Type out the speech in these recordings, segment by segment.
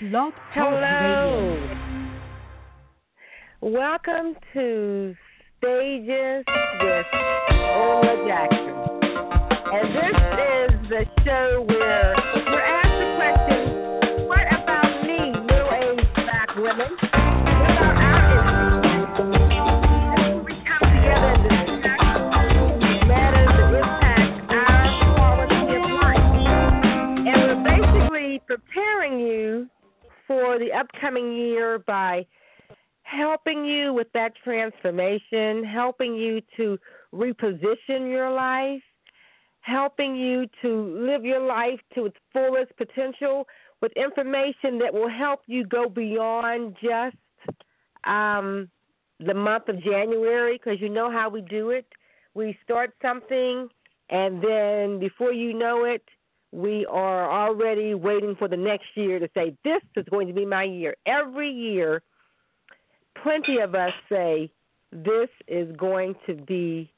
Blog Hello. Radio. Welcome to Stages with Ola Jackson. And this is the show where we're asked the question, what about me, middle-aged black women? Upcoming year by helping you with that transformation, helping you to reposition your life, helping you to live your life to its fullest potential with information that will help you go beyond just um, the month of January because you know how we do it. We start something, and then before you know it, we are already waiting for the next year to say, This is going to be my year. Every year, plenty of us say, This is going to be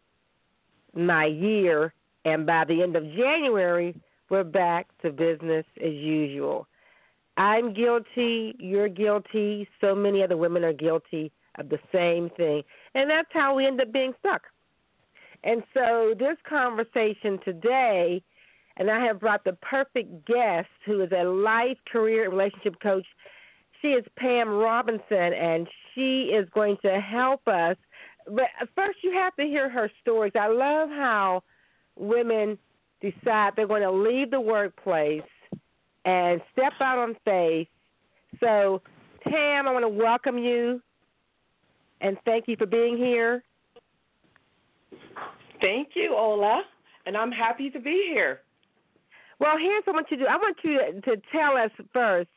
my year. And by the end of January, we're back to business as usual. I'm guilty, you're guilty, so many other women are guilty of the same thing. And that's how we end up being stuck. And so, this conversation today, and I have brought the perfect guest who is a life, career, and relationship coach. She is Pam Robinson, and she is going to help us. But first, you have to hear her stories. I love how women decide they're going to leave the workplace and step out on faith. So, Pam, I want to welcome you and thank you for being here. Thank you, Ola, and I'm happy to be here. Well, here's what I want you to do. I want you to, to tell us first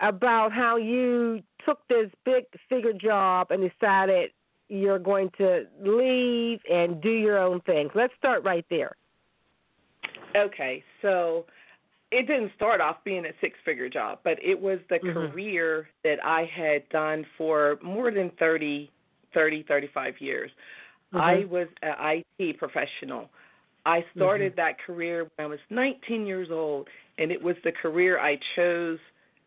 about how you took this big figure job and decided you're going to leave and do your own thing. Let's start right there. Okay, so it didn't start off being a six figure job, but it was the Mhm. career that I had done for more than 30, 30 35 years. I was an IT professional. I mm-hmm. started that career when I was 19 years old, and it was the career I chose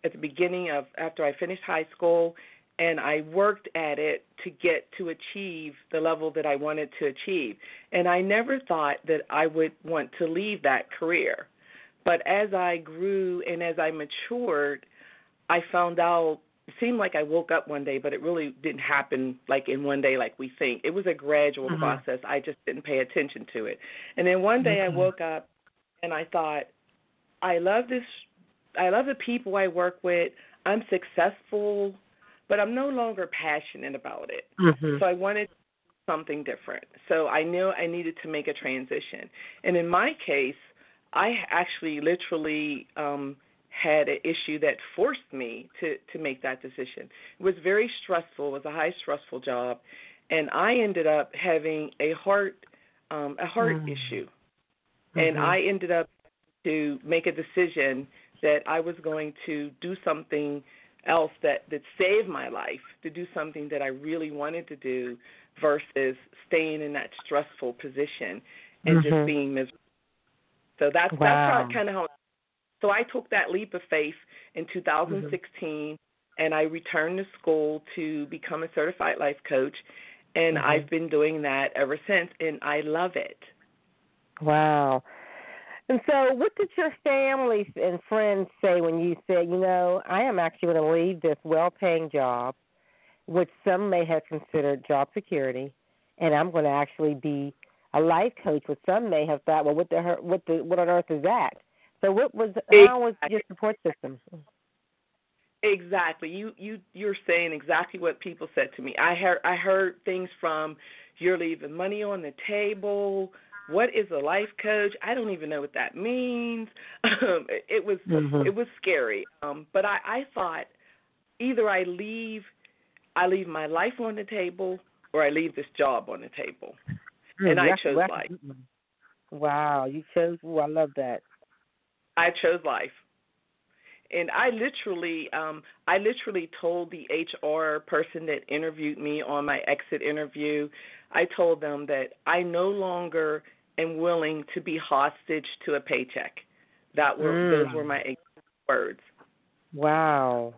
at the beginning of after I finished high school, and I worked at it to get to achieve the level that I wanted to achieve. And I never thought that I would want to leave that career. But as I grew and as I matured, I found out it seemed like I woke up one day, but it really didn't happen like in one day like we think. It was a gradual Mhm. process. I just didn't pay attention to it. And then one day Mhm. I woke up and I thought, I love this I love the people I work with. I'm successful, but I'm no longer passionate about it. Mm-hmm. So I wanted something different. So I knew I needed to make a transition. And in my case, I actually literally um had an issue that forced me to to make that decision. It was very stressful. It was a high stressful job, and I ended up having a heart um a heart Mm. issue. And I ended up to make a decision that I was going to do something else that that saved my life, to do something that I really wanted to do versus staying in that stressful position and Mhm. just being miserable. So that's Wow. that's kind of how. So I took that leap of faith in 2016, and I returned to school to become a certified life coach, and Mhm. I've been doing that ever since, and I love it. Wow. And so, what did your family and friends say when you said, you know, I am actually going to leave this well paying job, which some may have considered job security, and I'm going to actually be a life coach, which some may have thought, well, what the, what the, what on earth is that? So, what was, how was your support system? Exactly. You you you're saying exactly what people said to me. I heard I heard things from you're leaving money on the table. What is a life coach? I don't even know what that means. Um, it, it was Mhm. it was scary. Um, but I I thought either I leave I leave my life on the table or I leave this job on the table. And I chose life. Wow, you chose. Ooh, I love that. I chose life. And I literally, um, I literally told the HR person that interviewed me on my exit interview, I told them that I no longer am willing to be hostage to a paycheck. That were Mm. those were my words. Wow.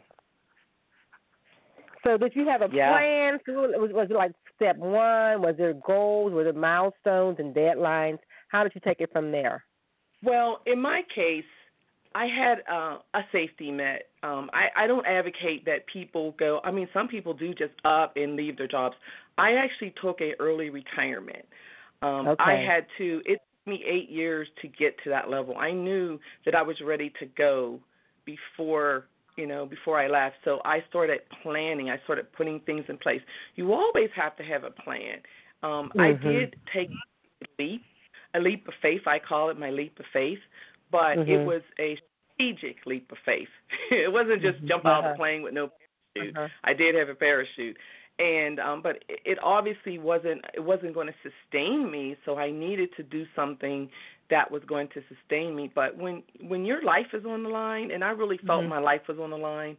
So did you have a yeah. plan? Was, was it like step one? Was there goals? Were there milestones and deadlines? How did you take it from there? Well, in my case, I had uh, a safety net. Um, I, I don't advocate that people go. I mean, some people do just up and leave their jobs. I actually took a early retirement. Um, okay. I had to. It took me eight years to get to that level. I knew that I was ready to go before you know before I left. So I started planning. I started putting things in place. You always have to have a plan. Um, mm-hmm. I did take a leap, a leap of faith. I call it my leap of faith but mm-hmm. it was a strategic leap of faith. it wasn't just mm-hmm. jump out of the plane with no parachute. Uh-huh. I did have a parachute, and um, but it obviously wasn't it wasn't going to sustain me. So I needed to do something that was going to sustain me. But when when your life is on the line, and I really felt mm-hmm. my life was on the line,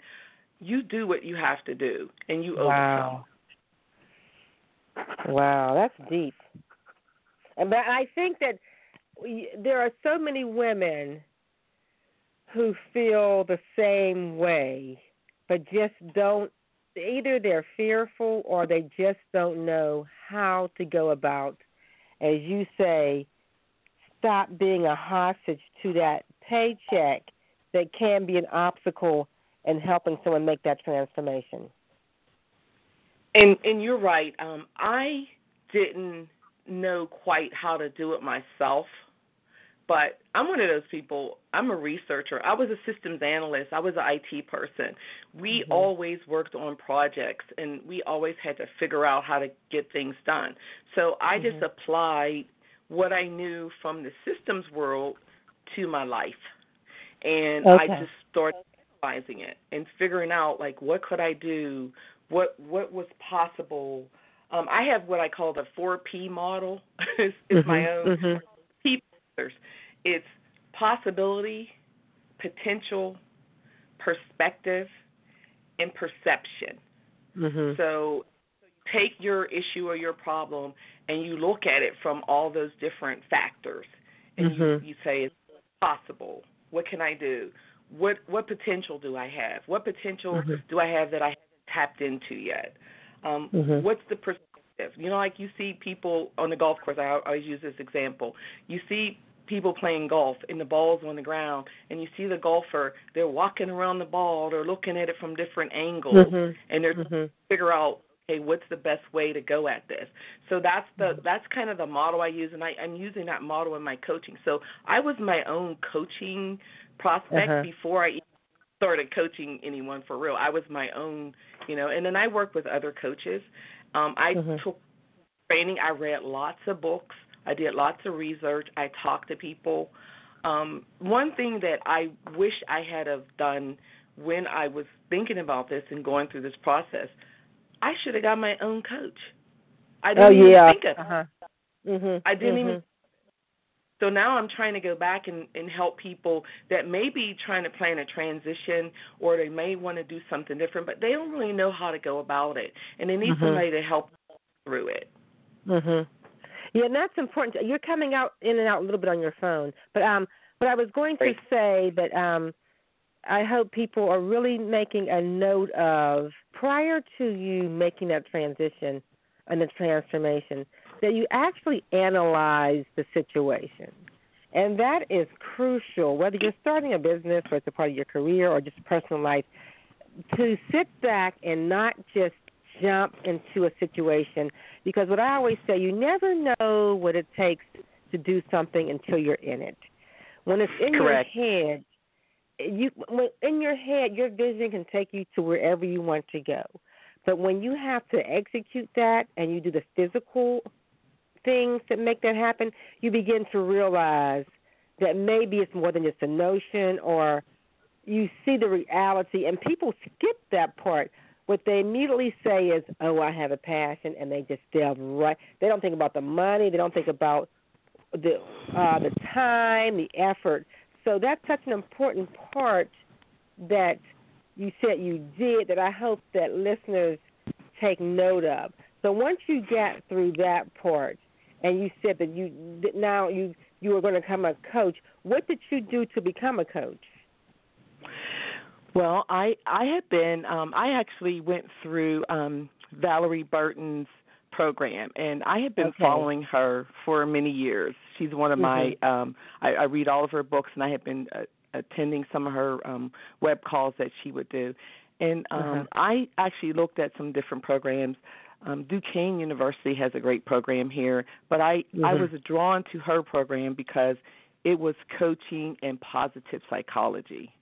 you do what you have to do, and you wow. overcome. Wow, that's deep. And but I think that there are so many women who feel the same way, but just don't. Either they're fearful or they just don't know how to go about, as you say, stop being a hostage to that paycheck that can be an obstacle in helping someone make that transformation. And and you're right. Um, I didn't know quite how to do it myself but I'm one of those people. I'm a researcher. I was a systems analyst. I was an IT person. We mm-hmm. always worked on projects and we always had to figure out how to get things done. So I mm-hmm. just applied what I knew from the systems world to my life. And okay. I just started analyzing it and figuring out like what could I do, what what was possible. Um, I have what I call the four P model. it's, mm-hmm. my own mm-hmm. it's possibility, potential, perspective, and perception. Mm-hmm. So take your issue or your problem and you look at it from all those different factors and mm-hmm. you, you say it's possible. What can I do? What what potential do I have? What potential mm-hmm. do I have that I haven't tapped into yet? Um, mm-hmm. What's the perspective? You know, like you see people on the golf course. I always use this example. You see people playing golf and the ball's on the ground and you see the golfer they're walking around the ball they're looking at it from different angles mm-hmm. and they're mm-hmm. trying to figure out okay what's the best way to go at this so that's the mm-hmm. that's kind of the model i use and i i'm using that model in my coaching so i was my own coaching prospect uh-huh. before i started coaching anyone for real i was my own you know and then i worked with other coaches um i mm-hmm. took training i read lots of books I did lots of research. I talked to people. Um, one thing that I wish I had have done when I was thinking about this and going through this process, I should have got my own coach. I didn't oh, even think of uh-huh. mm-hmm. I didn't mm-hmm. even. So now I'm trying to go back and, and help people that may be trying to plan a transition or they may want to do something different, but they don't really know how to go about it, and they need mm-hmm. somebody to help through it. Mhm. Yeah, and that's important. You're coming out in and out a little bit on your phone, but um, but I was going to say that um, I hope people are really making a note of prior to you making that transition and the transformation that you actually analyze the situation. And that is crucial, whether you're starting a business or it's a part of your career or just personal life, to sit back and not just jump into a situation because what I always say, you never know what it takes to do something until you're in it. When it's in Correct. your head, you when in your head, your vision can take you to wherever you want to go. But when you have to execute that and you do the physical things that make that happen, you begin to realize that maybe it's more than just a notion or you see the reality and people skip that part what they immediately say is, "Oh, I have a passion," and they just delve right. They don't think about the money. They don't think about the uh, the time, the effort. So that's such an important part that you said you did that I hope that listeners take note of. So once you get through that part, and you said that you now you you were going to become a coach, what did you do to become a coach? Well, I I have been um I actually went through um Valorie Burton's program and I have been Okay. following her for many years. She's one of my Mm-hmm. um I, I read all of her books and I have been uh, attending some of her um web calls that she would do. And um Uh-huh. I actually looked at some different programs. Um Duquesne University has a great program here, but I I Mhm. was drawn to her program because it was coaching and positive psychology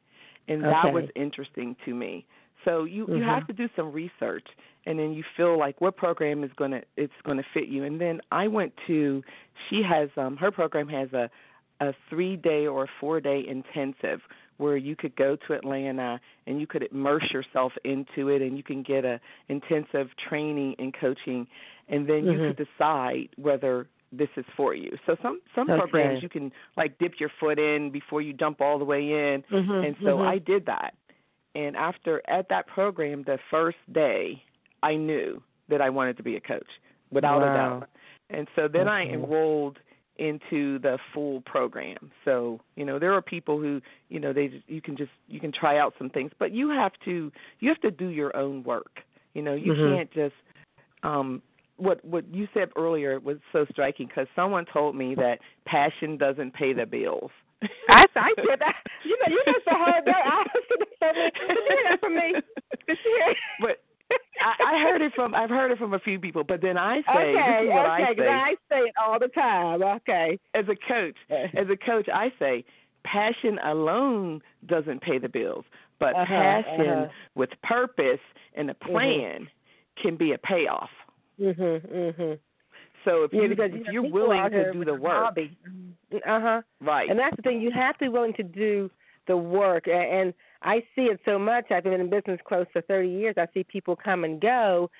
and that was interesting to me. So you you Mhm. have to do some research, and then you feel like what program is gonna it's gonna fit you. And then I went to she has um her program has a a three day or four day intensive where you could go to Atlanta and you could immerse yourself into it and you can get a intensive training and coaching and then you Mhm. could decide whether this is for you. So some some Okay. programs you can like dip your foot in before you jump all the way in Mhm, and so mhm. I did that. And after at that program, the first day, I knew that I wanted to be a coach without a doubt. And so then I enrolled into the full program. So you know there are people who you know they just, you can just you can try out some things, but you have to you have to do your own work. You know you Mhm. can't just um what what you said earlier was so striking because someone told me that passion doesn't pay the bills. I I said that. You know, you must have heard that. I was going to say, did you hear that from me? Did you hear? but heard it from I've heard it from a few people, but then I say okay, this is what okay, I say I say it all the time. Okay. as a coach. As a coach, I say passion alone doesn't pay the bills, but Uh-huh, passion uh-huh. with purpose and a plan can be a payoff. Mhm, mhm. So if Yeah, you because if you you're willing to do the work. Uh huh. right? And that's the thing. You have to be willing to do the work. And I see it so much. I've been in business close to 30 years. I see people come and go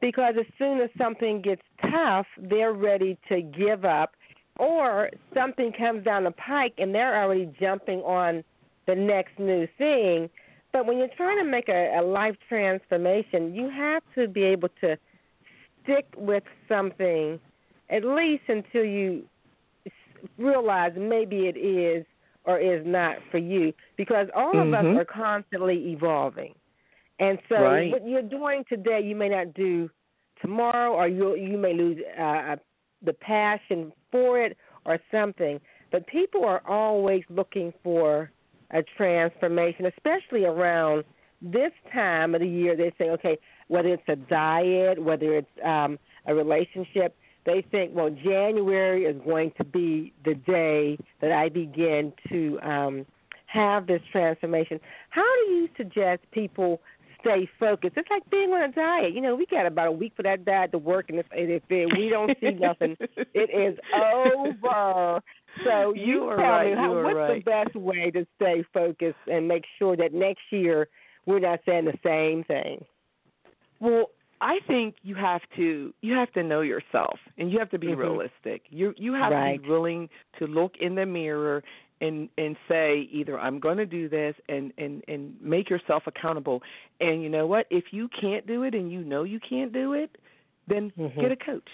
because as soon as something gets tough, they're ready to give up, or something comes down the pike and they're already jumping on the next new thing. But when you're trying to make a, a life transformation, you have to be able to stick with something at least until you realize maybe it is or is not for you because all of Mhm. us are constantly evolving. And so Right. what you're doing today you may not do tomorrow or you you may lose uh, the passion for it or something. But people are always looking for a transformation, especially around this time of the year. They say, okay, whether it's a diet, whether it's um, a relationship, they think, well, January is going to be the day that I begin to um, have this transformation. How do you suggest people stay focused? It's like being on a diet. You know, we got about a week for that diet to work, and if, and if it, we don't see nothing, it is over. So you, You are tell right, me, how, you are what's right. the best way to stay focused and make sure that next year we're not saying the same thing? Well, I think you have to you have to know yourself and you have to be Mhm. realistic. You you have to be willing to look in the mirror and and say either I'm going to do this and and and make yourself accountable. And you know what? If you can't do it and you know you can't do it, then Mhm. get a coach.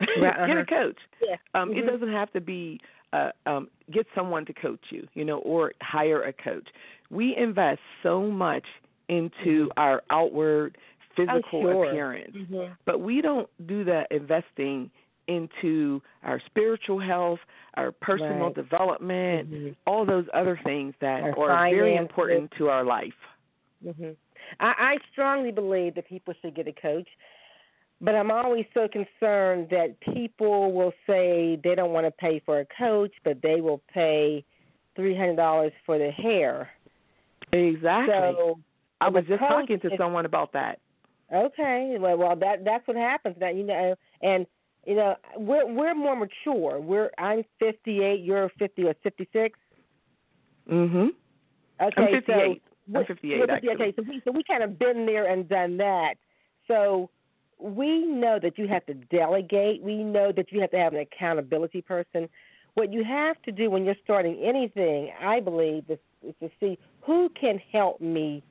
Right, get a uh-huh. coach. Yeah. Um, It Mhm. doesn't have to be uh, um, get someone to coach you, you know, or hire a coach. We invest so much into our outward physical sure. appearance, Mhm. but we don't do that investing into our spiritual health, our personal Right. development, Mhm. all those other things that Our are very important to our life. hmm I, I strongly believe that people should get a coach, but I'm always so concerned that people will say they don't want to pay for a coach, but they will pay three hundred dollars for the hair. Exactly. So I was just talking to is- someone about that. Okay, well, well, that that's what happens. That you know, and you know, we're we're more mature. We're I'm 58. You're 50 or 56. Mhm. Okay, I'm 58. so I'm We're- 58 we're 50, actually. Okay, so we so we kind of been there and done that. So we know that you have to delegate. We know that you have to have an accountability person. What you have to do when you're starting anything, I believe, is, is to see who can help me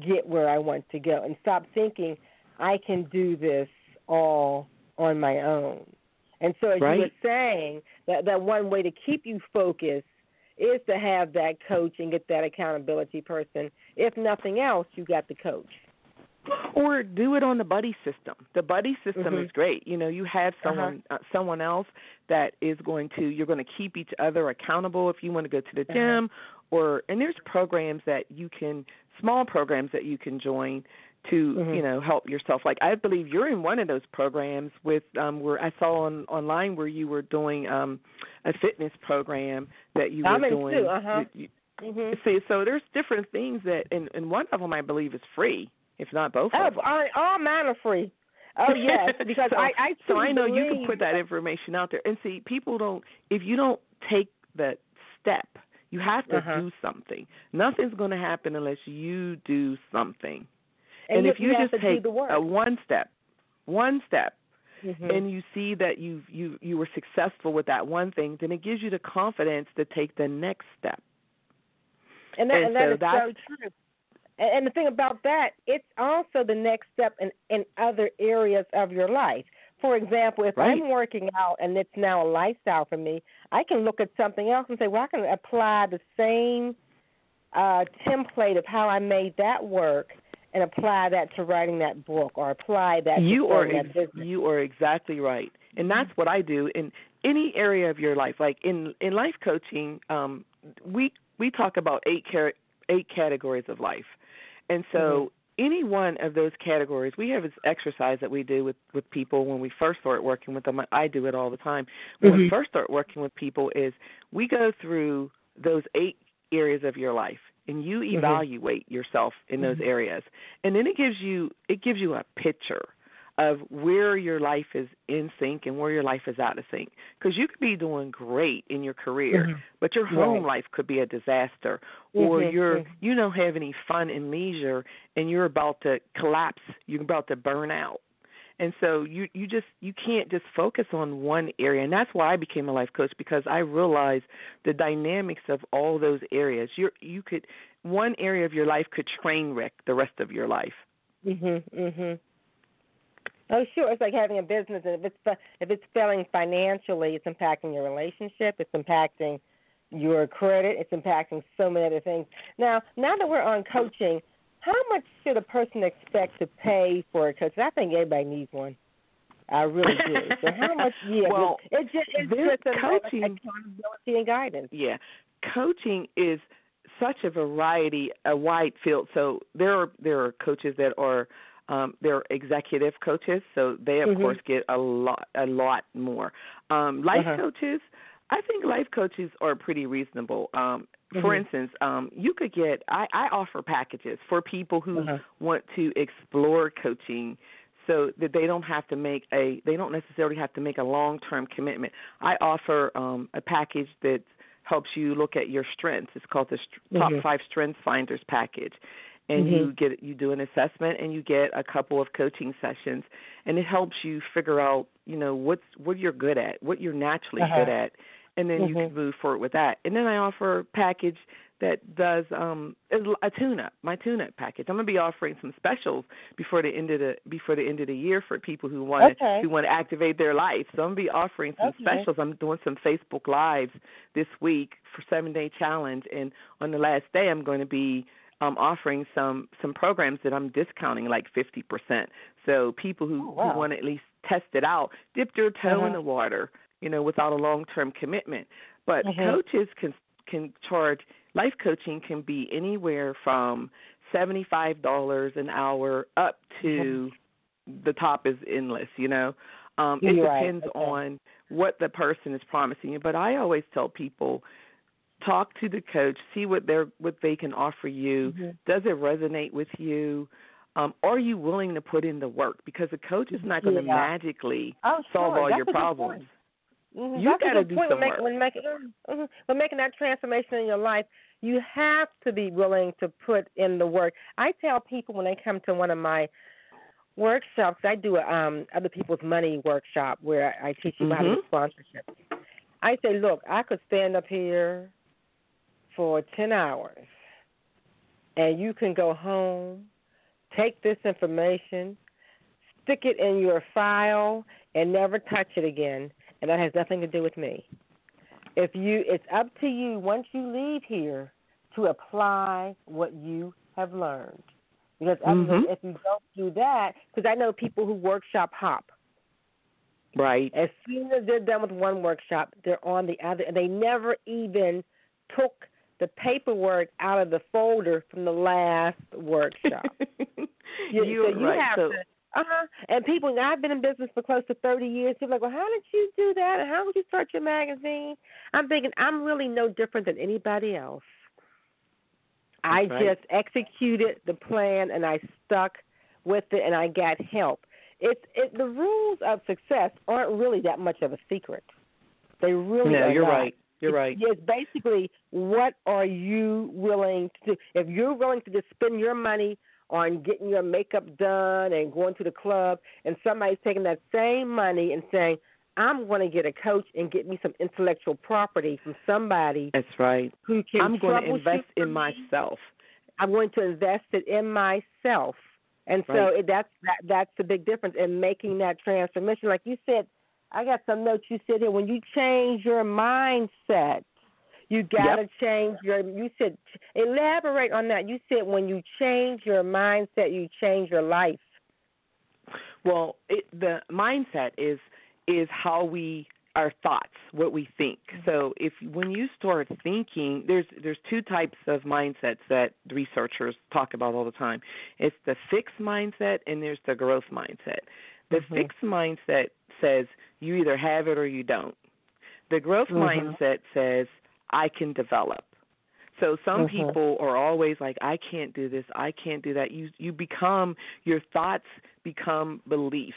get where I want to go, and stop thinking I can do this all on my own. And so, as you were saying, that that one way to keep you focused is to have that coach and get that accountability person if nothing else, you got the coach. Or do it on the buddy system. The buddy system mm-hmm. is great. You know, you have uh-huh. someone uh-huh. uh, someone else that is going to you're going to keep each other accountable if you want to go to the uh-huh. gym or and there's programs that you can small programs that you can join to mm-hmm. you know help yourself like i believe you're in one of those programs with um where i saw on online where you were doing um a fitness program that you were I'm doing in too, uh-huh. you, mm-hmm. see so there's different things that and and one of them i believe is free if not both oh, of them. all, all mine are free oh yes because so, i i so i know you can put that information out there and see people don't if you don't take the step you have to uh-huh. do something. Nothing's going to happen unless you do something. And, and you, if you, you just take a one step, one step, mm-hmm. and you see that you you you were successful with that one thing, then it gives you the confidence to take the next step. And that, and, and that so is that's, so true. And, and the thing about that, it's also the next step in in other areas of your life. For example, if right. I'm working out and it's now a lifestyle for me, I can look at something else and say, well, I can apply the same uh, template of how I made that work and apply that to writing that book or apply that you to are that business. you are exactly right and that's what i do in any area of your life like in in life coaching um we we talk about eight car- eight categories of life and so mm-hmm. Any one of those categories we have this exercise that we do with with people when we first start working with them i do it all the time when mm-hmm. we first start working with people is we go through those eight areas of your life and you Mm-hmm. evaluate mm-hmm. yourself in those mm-hmm. areas and then it gives you it gives you a picture of where your life is in sync and where your life is out of sync because you could be doing great in your career mm-hmm. but your home right. life could be a disaster or mm-hmm. you're you don't have any fun and leisure and you're about to collapse you're about to burn out and so you you just you can't just focus on one area and that's why I became a life coach because I realized the dynamics of all those areas you you could one area of your life could train wreck the rest of your life mhm mhm Oh, sure. It's like having a business, and if it's if it's failing financially, it's impacting your relationship. It's impacting your credit. It's impacting so many other things. Now, now that we're on coaching, how much should a person expect to pay for a coach? I think everybody needs one. I really do. So how much? Yeah, well, it's just it's just a, coaching, accountability and guidance. Yeah, coaching is such a variety, a wide field. So there are there are coaches that are um, they're executive coaches, so they of mm-hmm. course get a lot a lot more. Um, life uh-huh. coaches, I think life coaches are pretty reasonable. Um, mm-hmm. For instance, um, you could get I, I offer packages for people who uh-huh. want to explore coaching so that they don't have to make a they don't necessarily have to make a long term commitment. I offer um, a package that helps you look at your strengths. It's called the mm-hmm. Top Five Strengths Finders package, and mm-hmm. you get you do an assessment and you get a couple of coaching sessions, and it helps you figure out you know what's what you're good at, what you're naturally uh-huh. good at, and then you can move forward with that. And then I offer a package that does um a tune up my tune up package i'm going to be offering some specials before the end of the before the end of the year for people who want okay. to who want to activate their life so i'm going to be offering some okay. specials i'm doing some facebook lives this week for seven day challenge and on the last day i'm going to be um offering some some programs that i'm discounting like fifty percent so people who, oh, wow. who want to at least test it out dip their toe uh-huh. in the water you know without a long term commitment but uh-huh. coaches can can charge life coaching can be anywhere from seventy five dollars an hour up to the top is endless you know um it You're depends right. okay. on what the person is promising you but i always tell people talk to the coach see what they're what they can offer you mm-hmm. does it resonate with you um, are you willing to put in the work? Because a coach is not going to Yeah. magically oh, solve all That's your problems. Mm-hmm. You gotta do point some when, work. When making mm-hmm. when making that transformation in your life, you have to be willing to put in the work. I tell people when they come to one of my workshops, I do a um, other people's money workshop where I teach you how to do sponsorship. I say, look, I could stand up here for ten hours, and you can go home, take this information, stick it in your file, and never touch it again. And that has nothing to do with me. If you, it's up to you once you leave here to apply what you have learned. Because mm-hmm. if you don't do that, because I know people who workshop hop. Right. As soon as they're done with one workshop, they're on the other, and they never even took the paperwork out of the folder from the last workshop. you, You're so you right. have so, to. Uh huh. And people, I've been in business for close to thirty years. People are like, well, how did you do that? And how did you start your magazine? I'm thinking I'm really no different than anybody else. I right. just executed the plan and I stuck with it and I got help. It's it, the rules of success aren't really that much of a secret. They really no, are you're not. right. You're right. It's basically what are you willing to do? If you're willing to just spend your money on getting your makeup done and going to the club, and somebody's taking that same money and saying, I'm going to get a coach and get me some intellectual property from somebody. That's right. Who can I'm going to invest in myself. I'm going to invest it in myself, and so right. it, that's that, that's the big difference in making that transformation. Like you said, I got some notes you said here. When you change your mindset, you got to yep. change your. You said elaborate on that. You said when you change your mindset, you change your life. Well, it, the mindset is is how we our thoughts, what we think. So if when you start thinking, there's there's two types of mindsets that researchers talk about all the time. It's the fixed mindset and there's the growth mindset. The mm-hmm. fixed mindset says you either have it or you don't. The growth mm-hmm. mindset says I can develop. So some mm-hmm. people are always like, I can't do this, I can't do that. You you become your thoughts become beliefs.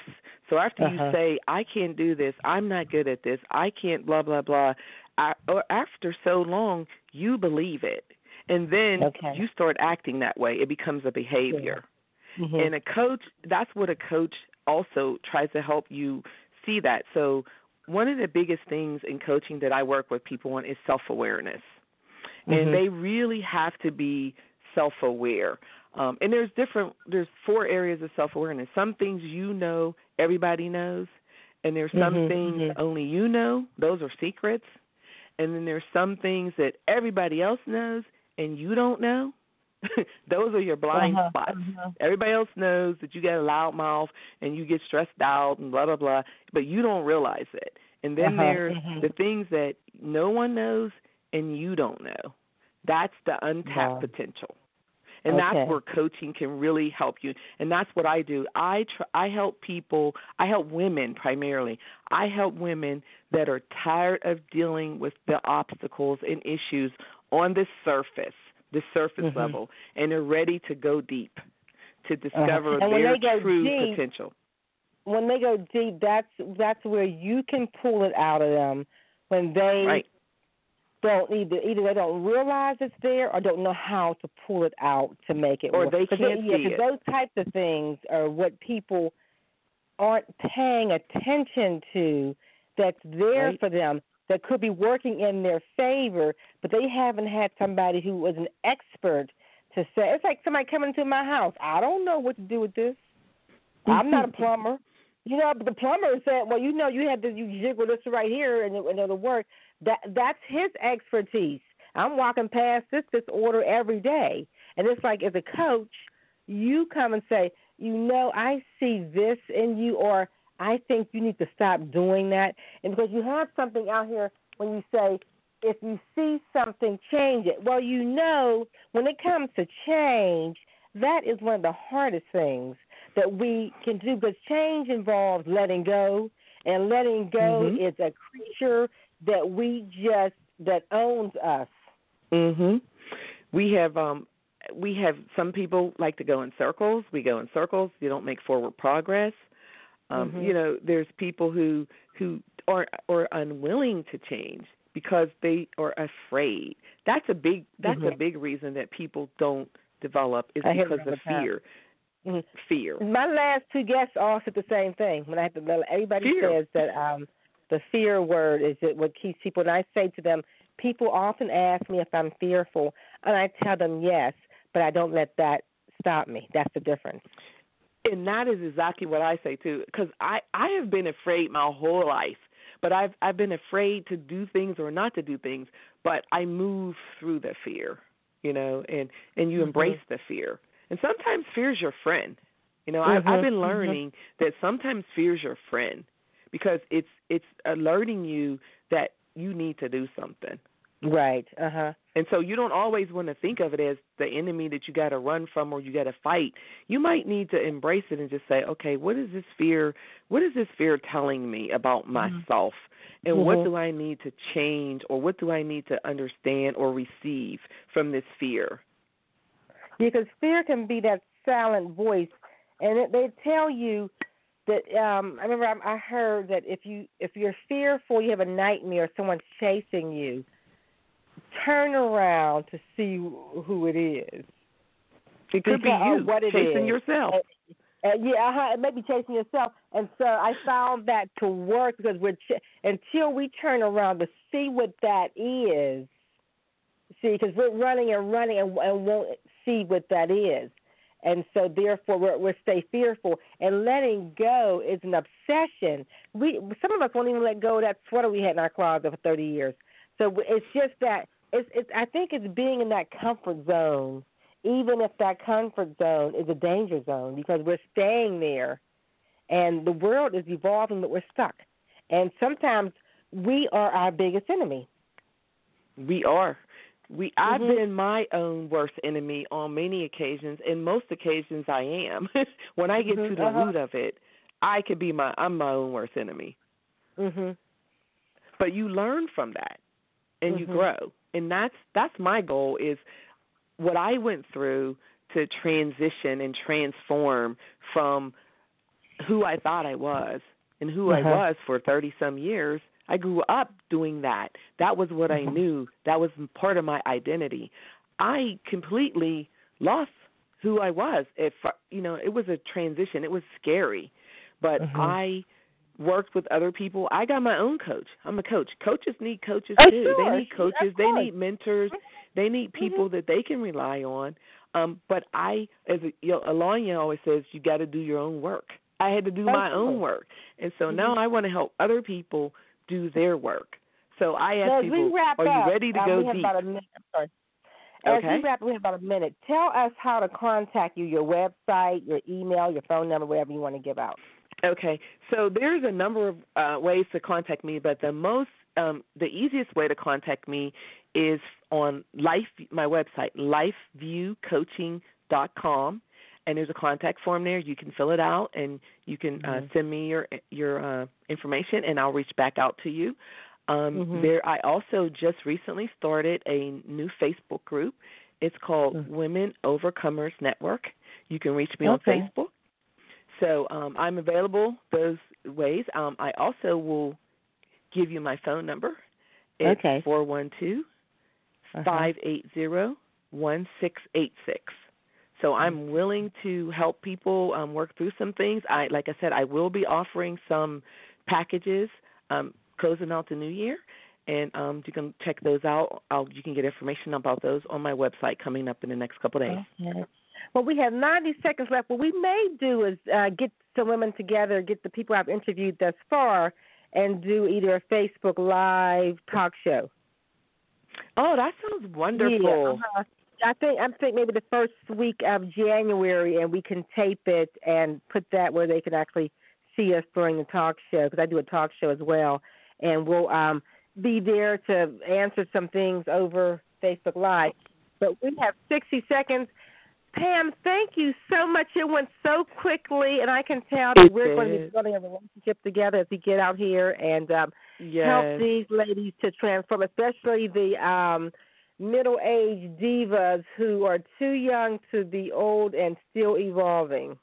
So after uh-huh. you say, I can't do this, I'm not good at this, I can't blah blah blah, I, or after so long, you believe it, and then okay. you start acting that way. It becomes a behavior. Yeah. Mm-hmm. And a coach, that's what a coach also tries to help you see that. So one of the biggest things in coaching that I work with people on is self awareness mm-hmm. and they really have to be self-aware. Um, and there's different. There's four areas of self-awareness. Some things you know, everybody knows, and there's some mm-hmm, things mm-hmm. only you know. Those are secrets. And then there's some things that everybody else knows and you don't know. Those are your blind uh-huh, spots. uh-huh. Everybody else knows that you get a loud mouth and you get stressed out and blah blah blah, but you don't realize it. And then uh-huh, there's uh-huh. the things that no one knows and you don't know. That's the untapped wow. potential. And okay. that's where coaching can really help you. And that's what I do. I try, I help people, I help women primarily. I help women that are tired of dealing with the obstacles and issues on the surface, the surface mm-hmm. level, and are ready to go deep to discover uh-huh. their true deep, potential. When they go deep, that's that's where you can pull it out of them when they right don't either either they don't realize it's there or don't know how to pull it out to make it or work. they can't yeah, see it. Those types of things are what people aren't paying attention to. That's there right. for them. That could be working in their favor, but they haven't had somebody who was an expert to say. It's like somebody coming to my house. I don't know what to do with this. I'm not a plumber. You know, but the plumber said, "Well, you know, you have to you jiggle this right here, and, and it'll work." That that's his expertise. I'm walking past this disorder every day, and it's like as a coach, you come and say, "You know, I see this in you," or "I think you need to stop doing that." And because you have something out here when you say, "If you see something, change it." Well, you know, when it comes to change, that is one of the hardest things that we can do because change involves letting go, and letting go mm-hmm. is a creature that we just that owns us. Mhm. We have um we have some people like to go in circles. We go in circles. You don't make forward progress. Um, mm-hmm. You know, there's people who who are are unwilling to change because they are afraid. That's a big that's mm-hmm. a big reason that people don't develop is I because of fear. Mm-hmm. Fear. My last two guests all said the same thing. When I have to, everybody fear. says that um, the fear word is it what keeps people. And I say to them, people often ask me if I'm fearful, and I tell them yes, but I don't let that stop me. That's the difference. And that is exactly what I say too, because I I have been afraid my whole life, but I've I've been afraid to do things or not to do things, but I move through the fear. you know, and and you mm-hmm. embrace the fear. And sometimes fear is your friend. You know, mm-hmm. I, I've been mm-hmm. learning that sometimes fear is your friend because it's it's alerting you that you need to do something. Right. Uh huh. And so you don't always want to think of it as the enemy that you got to run from or you got to fight. You might need to embrace it and just say, okay, what is this fear? What is this fear telling me about mm-hmm. myself? And mm-hmm. what do I need to change or what do I need to understand or receive from this fear? Because fear can be that silent voice, and it, they tell you that. Um, I remember I, I heard that if you if you're fearful, you have a nightmare, someone's chasing you turn around to see who it is. It could because be you what it chasing is. yourself. Uh, yeah, uh-huh, it may be chasing yourself, and so I found that to work because we're ch- until we turn around to see what that is. See, because we're running and running and, and won't see what that is, and so therefore we're, we're stay fearful. And letting go is an obsession. We some of us won't even let go of that sweater we had in our closet for thirty years. So it's just that it's, it's I think it's being in that comfort zone, even if that comfort zone is a danger zone, because we're staying there, and the world is evolving, but we're stuck, and sometimes we are our biggest enemy. We are. We I've mm-hmm. been my own worst enemy on many occasions. and most occasions, I am. when I get mm-hmm. to the uh-huh. root of it, I could be my I'm my own worst enemy. Mhm. But you learn from that, and mm-hmm. you grow and that's that's my goal is what I went through to transition and transform from who I thought I was and who uh-huh. I was for 30 some years. I grew up doing that. That was what uh-huh. I knew. That was part of my identity. I completely lost who I was. If you know, it was a transition. It was scary, but uh-huh. I worked with other people. I got my own coach. I'm a coach. Coaches need coaches oh, too. Sure. They need coaches. They need mentors. They need Mm-hmm. people mm-hmm. that they can rely on. Um, but I, as a, you know, Iyanla always says, you got to do your own work. I had to do my own work, and so mm-hmm. now I want to help other people do their work. So I ask so people, are you ready to um, go deep? About a minute. sorry. As okay. we wrap, we have about a minute. Tell us how to contact you, your website, your email, your phone number, whatever you want to give out. Okay, so there's a number of uh, ways to contact me, but the most, um, the easiest way to contact me is on Life, my website, lifeviewcoaching.com, and there's a contact form there. You can fill it out, and you can uh, mm-hmm. send me your your uh, information, and I'll reach back out to you. Um, mm-hmm. There, I also just recently started a new Facebook group. It's called mm-hmm. Women Overcomers Network. You can reach me okay. on Facebook. So um, I'm available those ways. Um, I also will give you my phone number. It's okay. four one two five eight zero one six eight six. So I'm willing to help people um, work through some things. I like I said, I will be offering some packages um, closing out the new year, and um, you can check those out. I'll, you can get information about those on my website coming up in the next couple of days. Okay. Well, we have 90 seconds left. What we may do is uh, get some women together, get the people I've interviewed thus far, and do either a Facebook Live talk show. Oh, that sounds wonderful. Yeah, uh-huh. I think I think maybe the first week of January, and we can tape it and put that where they can actually see us during the talk show because I do a talk show as well, and we'll um, be there to answer some things over Facebook Live. But we have 60 seconds. Pam, thank you so much. It went so quickly, and I can tell that we're going to be building a relationship together as we get out here and um, yes. help these ladies to transform, especially the um, middle-aged divas who are too young to be old and still evolving.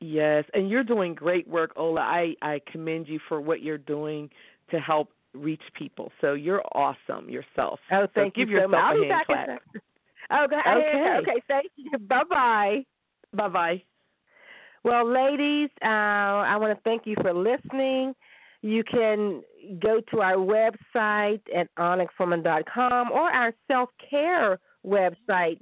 Yes, and you're doing great work, Ola. I I commend you for what you're doing to help reach people. So you're awesome yourself. Oh, thank so you give yourself so much. a I'll hand back clap. Okay. Okay. Okay. Thank you. Bye bye. Bye bye. Well, ladies, uh, I want to thank you for listening. You can go to our website at onyxwoman.com or our self care website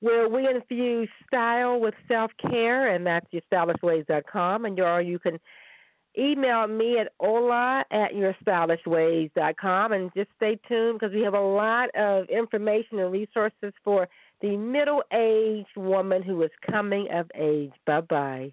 where we infuse style with self care, and that's yourstylishways.com. And or you can email me at ola at yourstylishways.com and just stay tuned because we have a lot of information and resources for the middle aged woman who is coming of age. Bye bye.